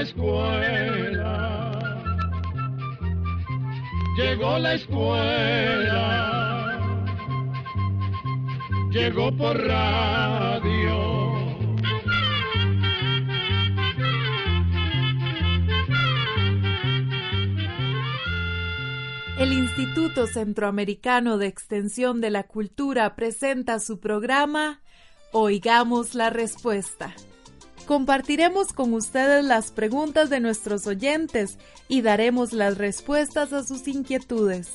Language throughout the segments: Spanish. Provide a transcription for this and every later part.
la escuela, llegó la escuela, llegó por radio. El Instituto Centroamericano de Extensión de la Cultura presenta su programa Oigamos la Respuesta. Compartiremos con ustedes las preguntas de nuestros oyentes y daremos las respuestas a sus inquietudes.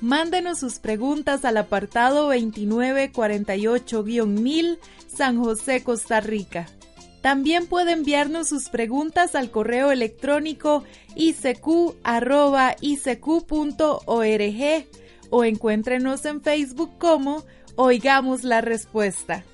Mándenos sus preguntas al apartado 2948-1000 San José, Costa Rica. También puede enviarnos sus preguntas al correo electrónico icq.org o encuéntrenos en Facebook como Oigamos la Respuesta.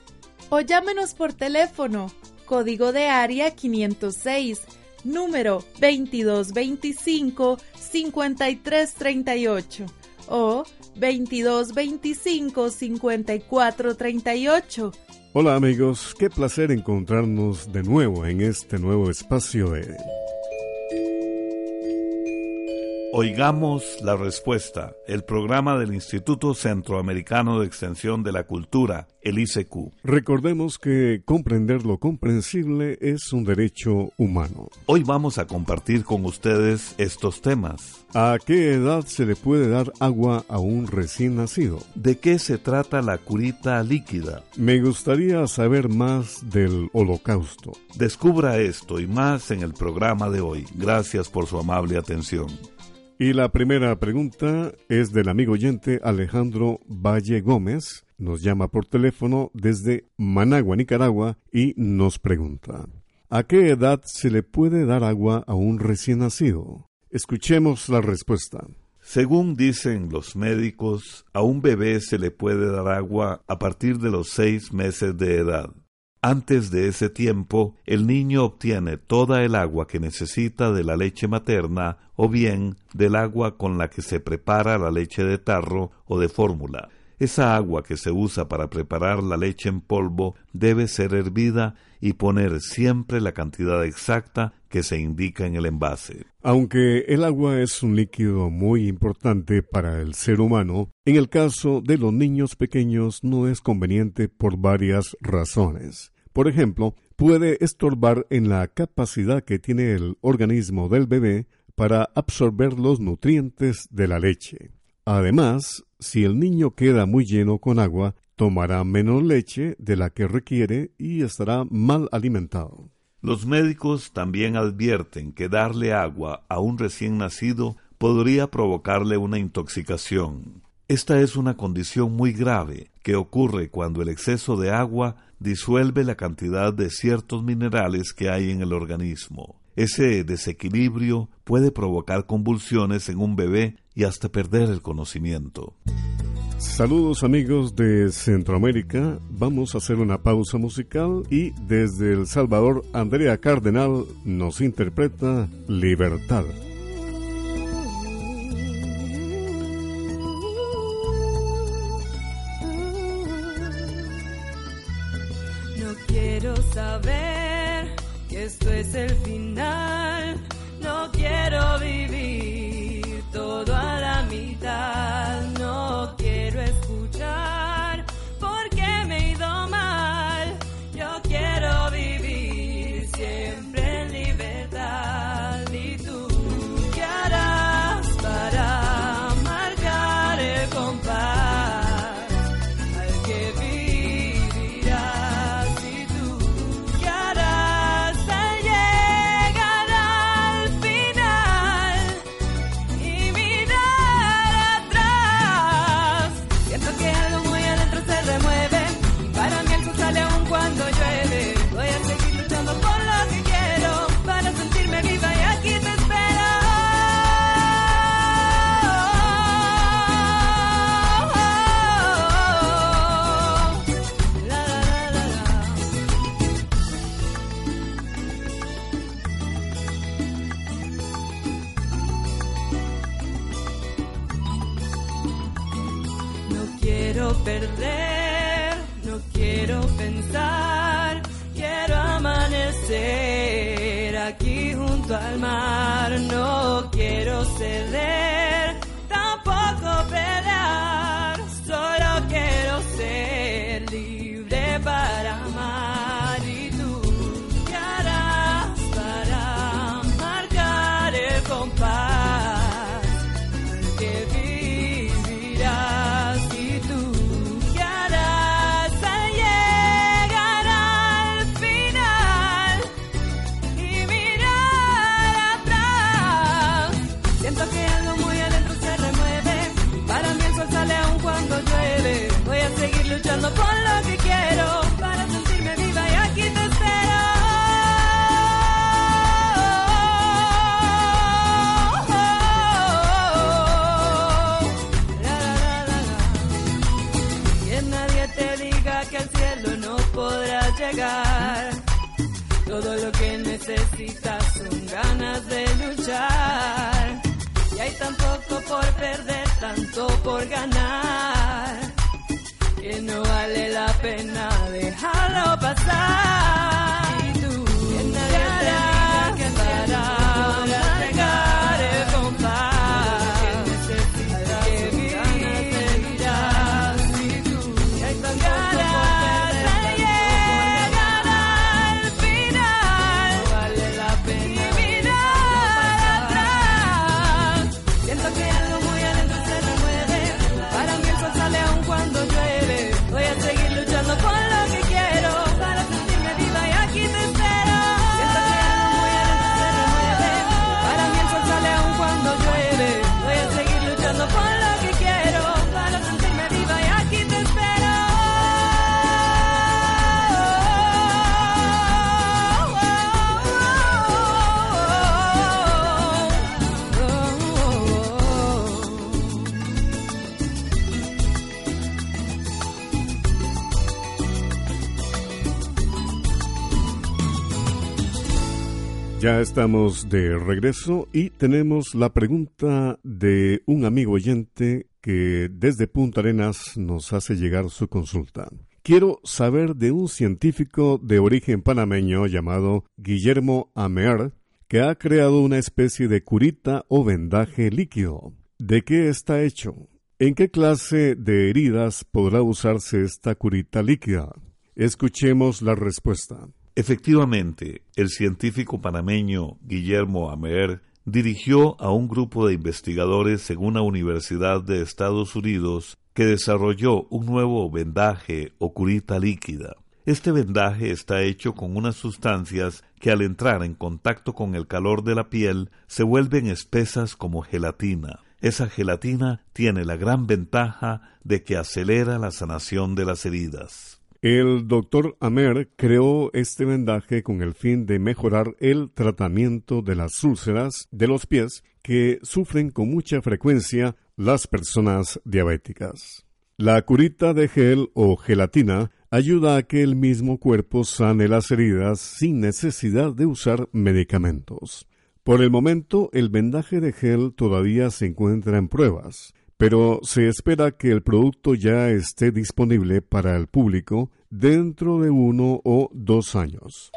O llámenos por teléfono, código de área 506, número 2225-5338 o 2225-5438 Hola amigos, qué placer encontrarnos de nuevo en este nuevo espacio de... Oigamos la respuesta, el programa del Instituto Centroamericano de Extensión de la Cultura, el ICQ. Recordemos que comprender lo comprensible es un derecho humano. Hoy vamos a compartir con ustedes estos temas. ¿A qué edad se le puede dar agua a un recién nacido? ¿De qué se trata la curita líquida? Me gustaría saber más del holocausto. Descubra esto y más en el programa de hoy. Gracias por su amable atención. Y la primera pregunta es del amigo oyente Alejandro Valle Gómez. Nos llama por teléfono desde Managua, Nicaragua, y nos pregunta, ¿a qué edad se le puede dar agua a un recién nacido? Escuchemos la respuesta. Según dicen los médicos, a un bebé se le puede dar agua a partir de los seis meses de edad. Antes de ese tiempo, el niño obtiene toda el agua que necesita de la leche materna o bien del agua con la que se prepara la leche de tarro o de fórmula. Esa agua que se usa para preparar la leche en polvo debe ser hervida y poner siempre la cantidad exacta que se indica en el envase. Aunque el agua es un líquido muy importante para el ser humano, en el caso de los niños pequeños no es conveniente por varias razones. Por ejemplo, puede estorbar en la capacidad que tiene el organismo del bebé para absorber los nutrientes de la leche. Además, si el niño queda muy lleno con agua, tomará menos leche de la que requiere y estará mal alimentado. Los médicos también advierten que darle agua a un recién nacido podría provocarle una intoxicación. Esta es una condición muy grave que ocurre cuando el exceso de agua disuelve la cantidad de ciertos minerales que hay en el organismo. Ese desequilibrio puede provocar convulsiones en un bebé y hasta perder el conocimiento. Saludos amigos de Centroamérica, vamos a hacer una pausa musical y desde El Salvador Andrea Cardenal nos interpreta Libertad. Saber que esto es el final. No quiero vivir todo a la perder, no quiero pensar, quiero amanecer aquí junto al mar, no quiero ceder, necesitas son ganas de luchar. Y hay tan poco por perder, tanto por ganar. Que no vale la pena dejarlo pasar. Estamos de regreso y tenemos la pregunta de un amigo oyente que desde Punta Arenas nos hace llegar su consulta. Quiero saber de un científico de origen panameño llamado Guillermo Amer que ha creado una especie de curita o vendaje líquido. ¿De qué está hecho? ¿En qué clase de heridas podrá usarse esta curita líquida? Escuchemos la respuesta. Efectivamente, el científico panameño Guillermo Amer dirigió a un grupo de investigadores en una universidad de Estados Unidos que desarrolló un nuevo vendaje o curita líquida. Este vendaje está hecho con unas sustancias que al entrar en contacto con el calor de la piel se vuelven espesas como gelatina. Esa gelatina tiene la gran ventaja de que acelera la sanación de las heridas. El doctor Amer creó este vendaje con el fin de mejorar el tratamiento de las úlceras de los pies que sufren con mucha frecuencia las personas diabéticas. La curita de gel o gelatina ayuda a que el mismo cuerpo sane las heridas sin necesidad de usar medicamentos. Por el momento, el vendaje de gel todavía se encuentra en pruebas, pero se espera que el producto ya esté disponible para el público dentro de uno o dos años.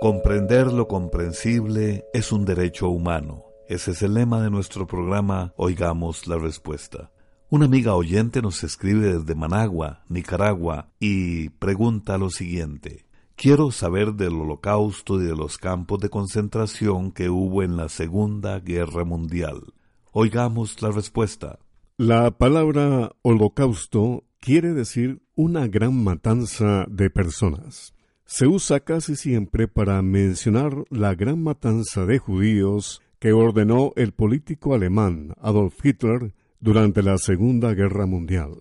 Comprender lo comprensible es un derecho humano. Ese es el lema de nuestro programa Oigamos la Respuesta. Una amiga oyente nos escribe desde Managua, Nicaragua, y pregunta lo siguiente. Quiero saber del holocausto y de los campos de concentración que hubo en la Segunda Guerra Mundial. Oigamos la respuesta. La palabra holocausto quiere decir una gran matanza de personas. Se usa casi siempre para mencionar la gran matanza de judíos que ordenó el político alemán Adolf Hitler durante la Segunda Guerra Mundial.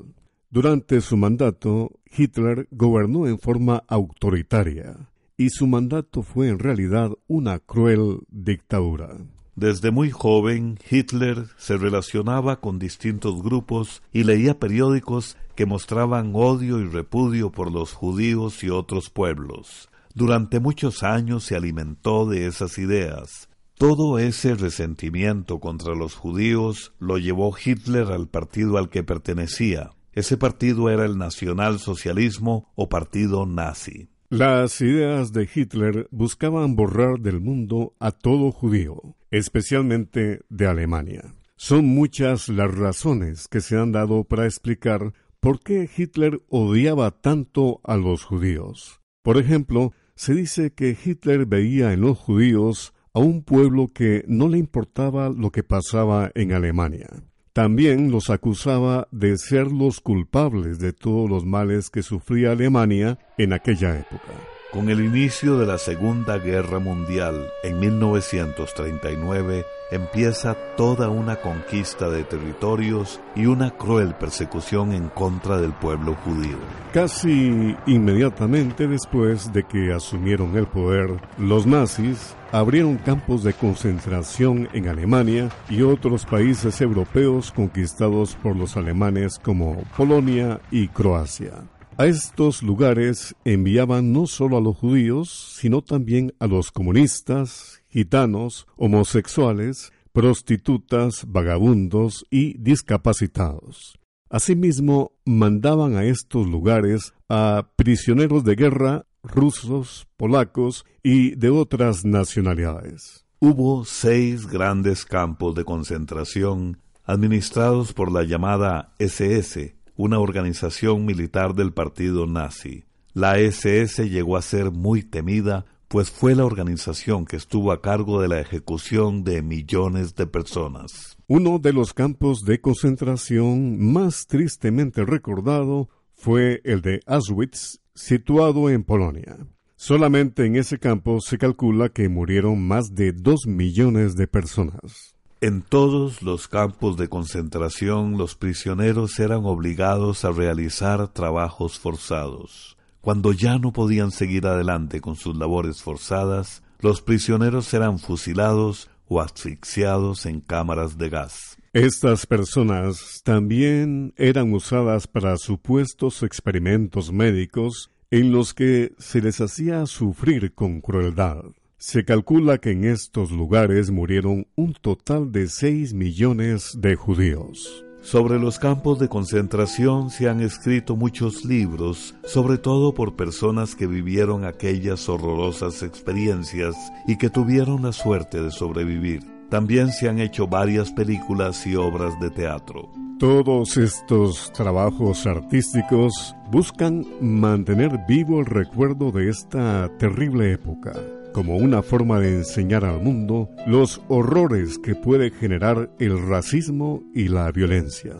Durante su mandato, Hitler gobernó en forma autoritaria, y su mandato fue en realidad una cruel dictadura. Desde muy joven, Hitler se relacionaba con distintos grupos y leía periódicos que mostraban odio y repudio por los judíos y otros pueblos. Durante muchos años se alimentó de esas ideas. Todo ese resentimiento contra los judíos lo llevó Hitler al partido al que pertenecía. Ese partido era el nacionalsocialismo o partido nazi. Las ideas de Hitler buscaban borrar del mundo a todo judío, especialmente de Alemania. Son muchas las razones que se han dado para explicar por qué Hitler odiaba tanto a los judíos. Por ejemplo, se dice que Hitler veía en los judíos a un pueblo que no le importaba lo que pasaba en Alemania. También los acusaba de ser los culpables de todos los males que sufría Alemania en aquella época. Con el inicio de la Segunda Guerra Mundial en 1939 empieza toda una conquista de territorios y una cruel persecución en contra del pueblo judío. Casi inmediatamente después de que asumieron el poder, los nazis abrieron campos de concentración en Alemania y otros países europeos conquistados por los alemanes como Polonia y Croacia. A estos lugares enviaban no solo a los judíos, sino también a los comunistas, gitanos, homosexuales, prostitutas, vagabundos y discapacitados. Asimismo, mandaban a estos lugares a prisioneros de guerra rusos, polacos y de otras nacionalidades. Hubo seis grandes campos de concentración administrados por la llamada SS, una organización militar del partido nazi. La SS llegó a ser muy temida, pues fue la organización que estuvo a cargo de la ejecución de millones de personas. Uno de los campos de concentración más tristemente recordado fue el de Auschwitz, situado en Polonia. Solamente en ese campo se calcula que murieron más de dos millones de personas. En todos los campos de concentración los prisioneros eran obligados a realizar trabajos forzados. Cuando ya no podían seguir adelante con sus labores forzadas, los prisioneros eran fusilados o asfixiados en cámaras de gas. Estas personas también eran usadas para supuestos experimentos médicos en los que se les hacía sufrir con crueldad. Se calcula que en estos lugares murieron un total de 6 millones de judíos. Sobre los campos de concentración se han escrito muchos libros, sobre todo por personas que vivieron aquellas horrorosas experiencias y que tuvieron la suerte de sobrevivir. También se han hecho varias películas y obras de teatro. Todos estos trabajos artísticos buscan mantener vivo el recuerdo de esta terrible época como una forma de enseñar al mundo los horrores que puede generar el racismo y la violencia.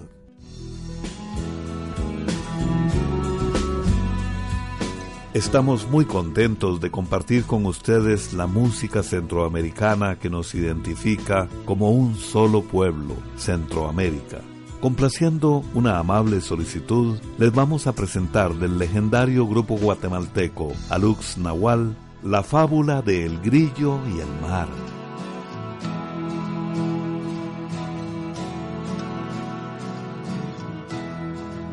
Estamos muy contentos de compartir con ustedes la música centroamericana que nos identifica como un solo pueblo, Centroamérica. Complaciendo una amable solicitud, les vamos a presentar del legendario grupo guatemalteco Alux Nahual la fábula de El grillo y el mar.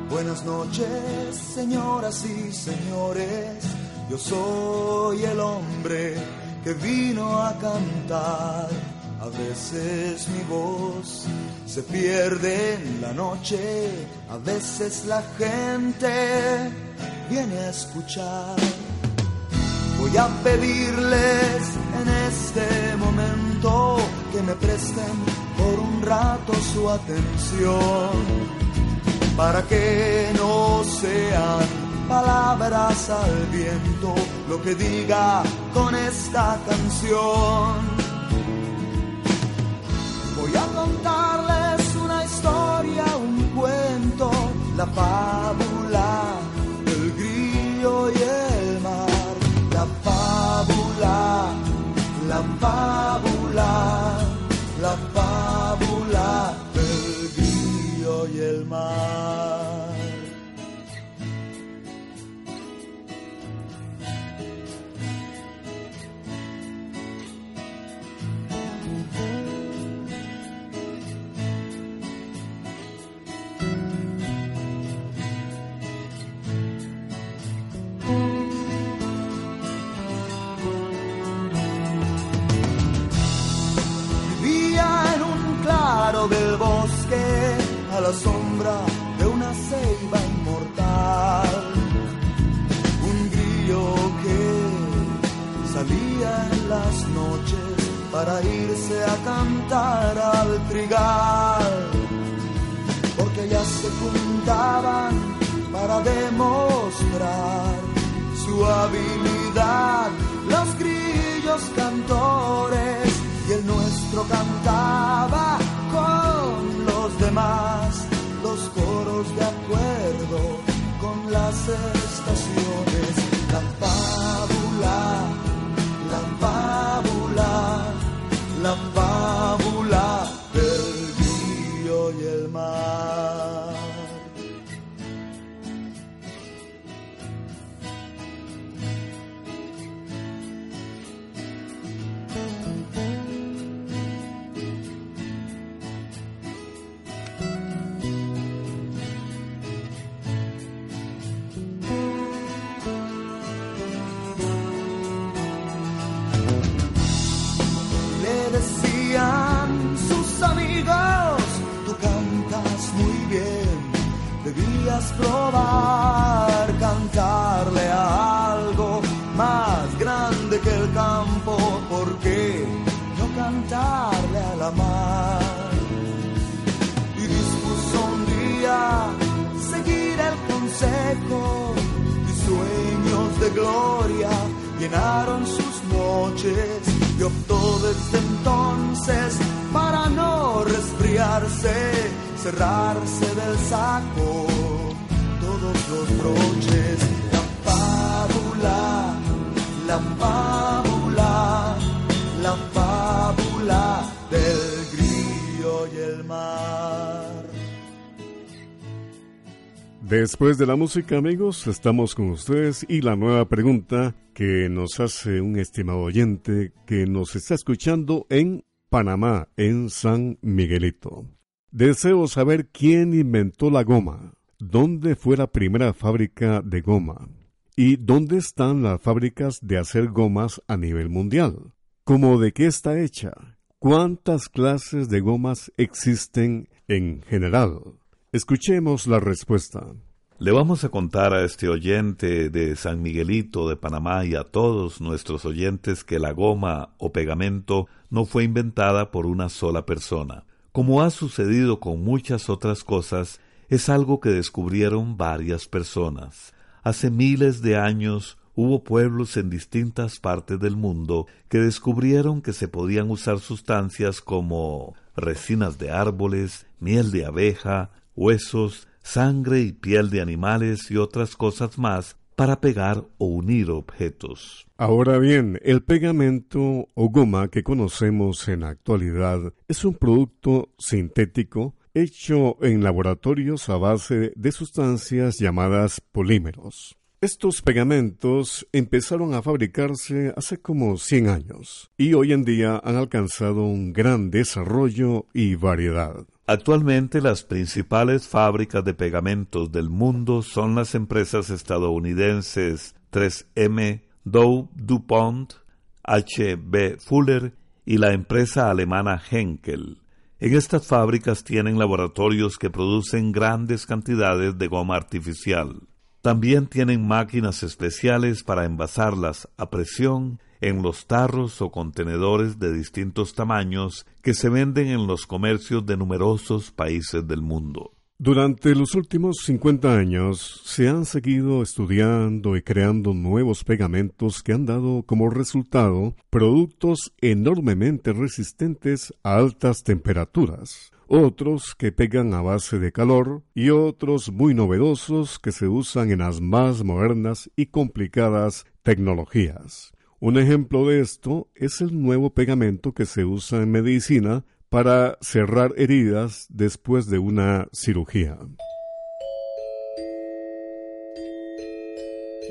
Buenas noches, señoras y señores. Yo soy el hombre que vino a cantar. A veces mi voz se pierde en la noche, a veces la gente viene a escuchar. Voy a pedirles en este momento que me presten por un rato su atención para que no sean palabras al viento lo que diga con esta canción. Voy a contarles una historia, un cuento, la fábula para irse a cantar al trigal. Porque ya se juntaban para demostrar su habilidad. Los grillos cantores y el nuestro cantaba con los demás los coros de acuerdo con las estaciones. Debías probar cantarle a algo más grande que el campo, ¿por qué no cantarle a la mar? Y dispuso un día seguir el consejo y sueños de gloria llenaron sus noches y optó desde entonces para no resfriarse, cerrarse del saco todos los broches. La fábula, la fábula, la fábula del grillo y el mar. Después de la música, amigos, estamos con ustedes y la nueva pregunta que nos hace un estimado oyente que nos está escuchando en Panamá, en San Miguelito. Deseo saber quién inventó la goma, dónde fue la primera fábrica de goma y dónde están las fábricas de hacer gomas a nivel mundial. ¿Cómo de qué está hecha? ¿Cuántas clases de gomas existen en general? Escuchemos la respuesta. Le vamos a contar a este oyente de San Miguelito de Panamá y a todos nuestros oyentes que la goma o pegamento no fue inventada por una sola persona. Como ha sucedido con muchas otras cosas, es algo que descubrieron varias personas. Hace miles de años hubo pueblos en distintas partes del mundo que descubrieron que se podían usar sustancias como resinas de árboles, miel de abeja, huesos, sangre y piel de animales y otras cosas más para pegar o unir objetos. Ahora bien, el pegamento o goma que conocemos en la actualidad es un producto sintético hecho en laboratorios a base de sustancias llamadas polímeros. Estos pegamentos empezaron a fabricarse hace como 100 años y hoy en día han alcanzado un gran desarrollo y variedad. Actualmente las principales fábricas de pegamentos del mundo son las empresas estadounidenses 3M, Dow DuPont, HB Fuller y la empresa alemana Henkel. En estas fábricas tienen laboratorios que producen grandes cantidades de goma artificial. También tienen máquinas especiales para envasarlas a presión en los tarros o contenedores de distintos tamaños que se venden en los comercios de numerosos países del mundo. Durante los últimos 50 años se han seguido estudiando y creando nuevos pegamentos que han dado como resultado productos enormemente resistentes a altas temperaturas, otros que pegan a base de calor y otros muy novedosos que se usan en las más modernas y complicadas tecnologías. Un ejemplo de esto es el nuevo pegamento que se usa en medicina para cerrar heridas después de una cirugía.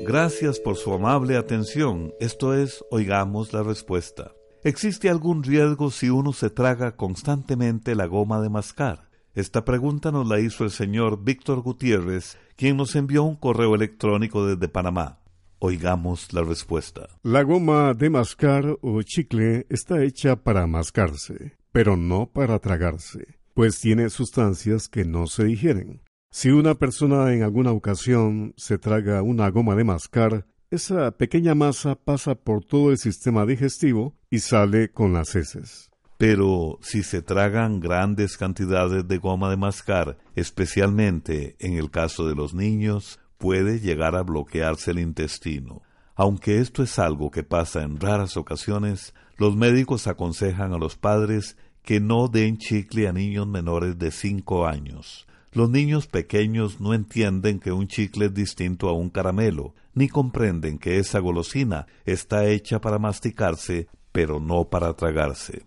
Gracias por su amable atención. Esto es Oigamos la Respuesta. ¿Existe algún riesgo si uno se traga constantemente la goma de mascar? Esta pregunta nos la hizo el señor Víctor Gutiérrez, quien nos envió un correo electrónico desde Panamá. Oigamos la respuesta. La goma de mascar o chicle está hecha para mascarse, pero no para tragarse. pues tiene sustancias que no se digieren. Si una persona en alguna ocasión se traga una goma de mascar, esa pequeña masa pasa por todo el sistema digestivo y sale con las heces. Pero si se tragan grandes cantidades de goma de mascar, especialmente en el caso de los niños, puede llegar a bloquearse el intestino. Aunque esto es algo que pasa en raras ocasiones, los médicos aconsejan a los padres que no den chicle a niños menores de 5 años. Los niños pequeños no entienden que un chicle es distinto a un caramelo, ni comprenden que esa golosina está hecha para masticarse, pero no para tragarse.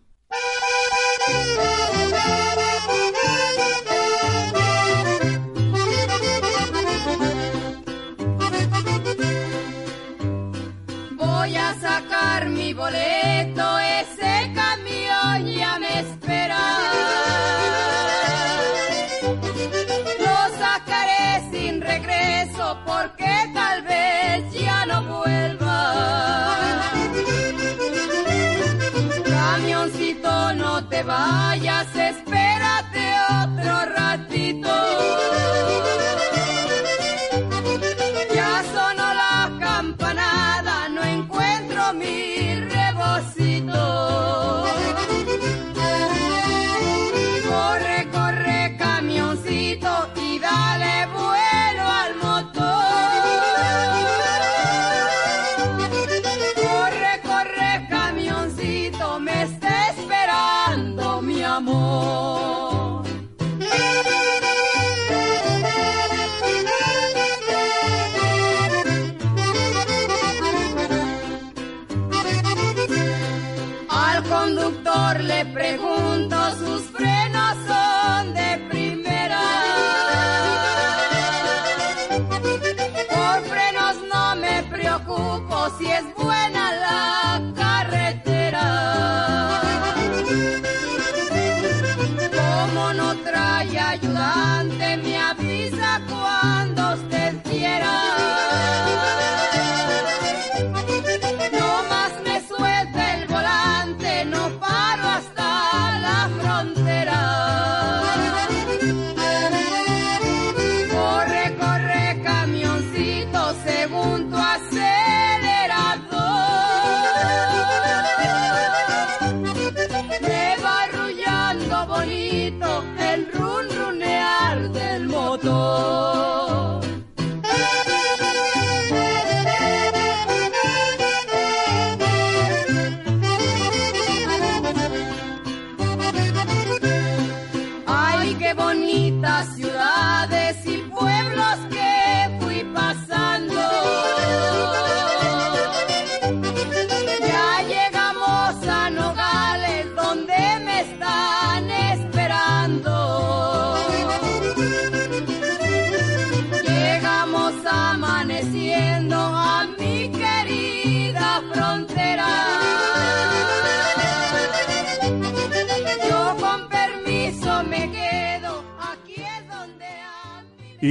Amor.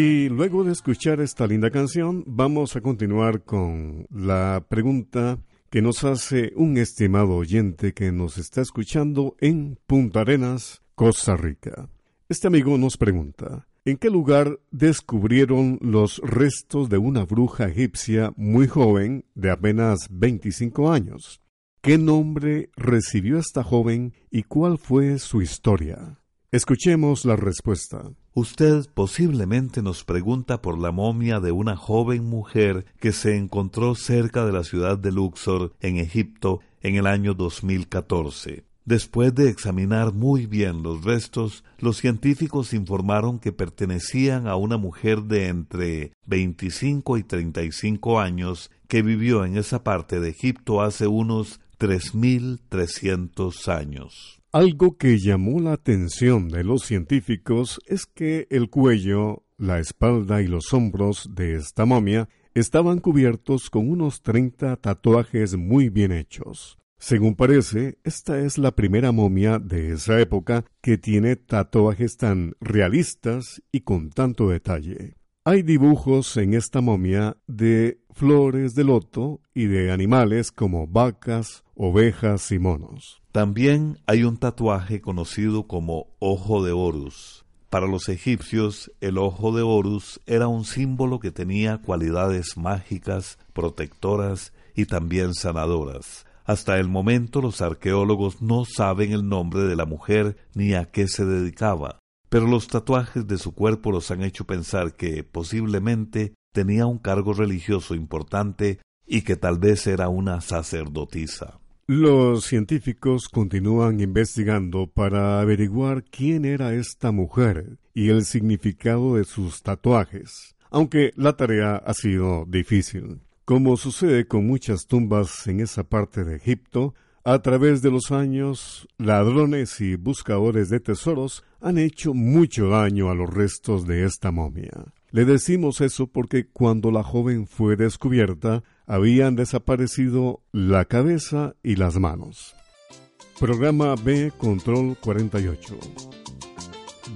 Y luego de escuchar esta linda canción, vamos a continuar con la pregunta que nos hace un estimado oyente que nos está escuchando en Punta Arenas, Costa Rica. Este amigo nos pregunta, ¿en qué lugar descubrieron los restos de una bruja egipcia muy joven, de apenas 25 años? ¿Qué nombre recibió esta joven y cuál fue su historia? Escuchemos la respuesta. Usted posiblemente nos pregunta por la momia de una joven mujer que se encontró cerca de la ciudad de Luxor, en Egipto, en el año 2014. Después de examinar muy bien los restos, los científicos informaron que pertenecían a una mujer de entre 25 y 35 años que vivió en esa parte de Egipto hace unos 3.300 años. Algo que llamó la atención de los científicos es que el cuello, la espalda y los hombros de esta momia estaban cubiertos con unos 30 tatuajes muy bien hechos. Según parece, esta es la primera momia de esa época que tiene tatuajes tan realistas y con tanto detalle. Hay dibujos en esta momia de flores de loto y de animales como vacas, ovejas y monos. También hay un tatuaje conocido como ojo de Horus. Para los egipcios, el ojo de Horus era un símbolo que tenía cualidades mágicas, protectoras y también sanadoras. Hasta el momento los arqueólogos no saben el nombre de la mujer ni a qué se dedicaba, pero los tatuajes de su cuerpo los han hecho pensar que posiblemente tenía un cargo religioso importante y que tal vez era una sacerdotisa. Los científicos continúan investigando para averiguar quién era esta mujer y el significado de sus tatuajes, aunque la tarea ha sido difícil. Como sucede con muchas tumbas en esa parte de Egipto, a través de los años, ladrones y buscadores de tesoros han hecho mucho daño a los restos de esta momia. Le decimos eso porque cuando la joven fue descubierta, habían desaparecido la cabeza y las manos. Programa B Control 48.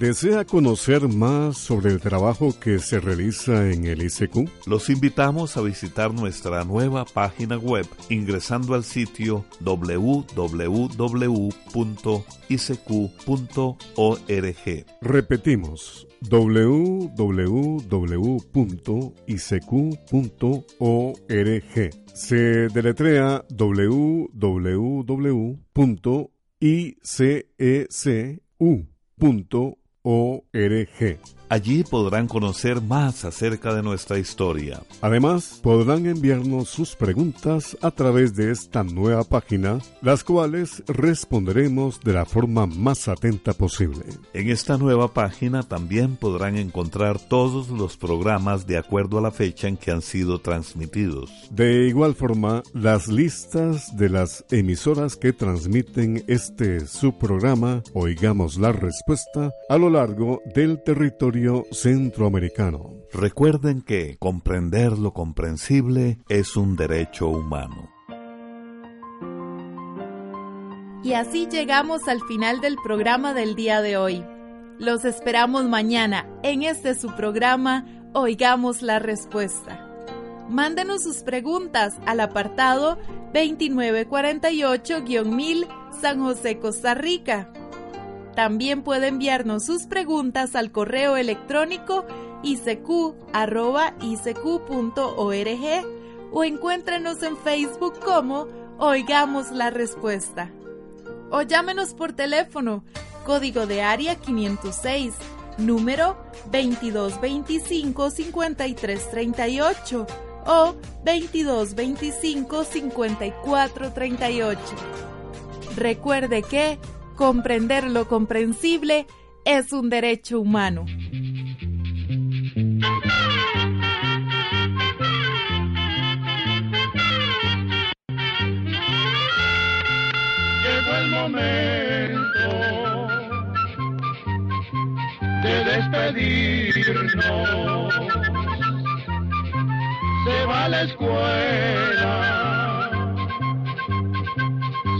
¿Desea conocer más sobre el trabajo que se realiza en el ICQ? Los invitamos a visitar nuestra nueva página web ingresando al sitio www.icq.org. Repetimos, www.icq.org. Se deletrea www.icecu.org org. Allí podrán conocer más acerca de nuestra historia. Además, podrán enviarnos sus preguntas a través de esta nueva página, las cuales responderemos de la forma más atenta posible. En esta nueva página también podrán encontrar todos los programas de acuerdo a la fecha en que han sido transmitidos. De igual forma, las listas de las emisoras que transmiten este subprograma, oigamos la respuesta, a lo largo del territorio centroamericano. Recuerden que comprender lo comprensible es un derecho humano. Y así llegamos al final del programa del día de hoy. Los esperamos mañana en este su programa Oigamos la Respuesta. Mándenos sus preguntas al apartado 2948-1000 San José, Costa Rica. También puede enviarnos sus preguntas al correo electrónico icq.org o encuéntrenos en Facebook como Oigamos la Respuesta. O llámenos por teléfono, código de área 506, número 2225-5338 o 2225-5438. Recuerde que comprender lo comprensible es un derecho humano. Llegó el momento de despedirnos. Se va a la escuela,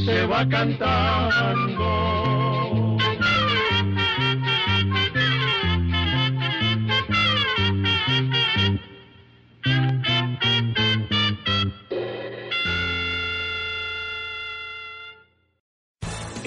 se va cantando.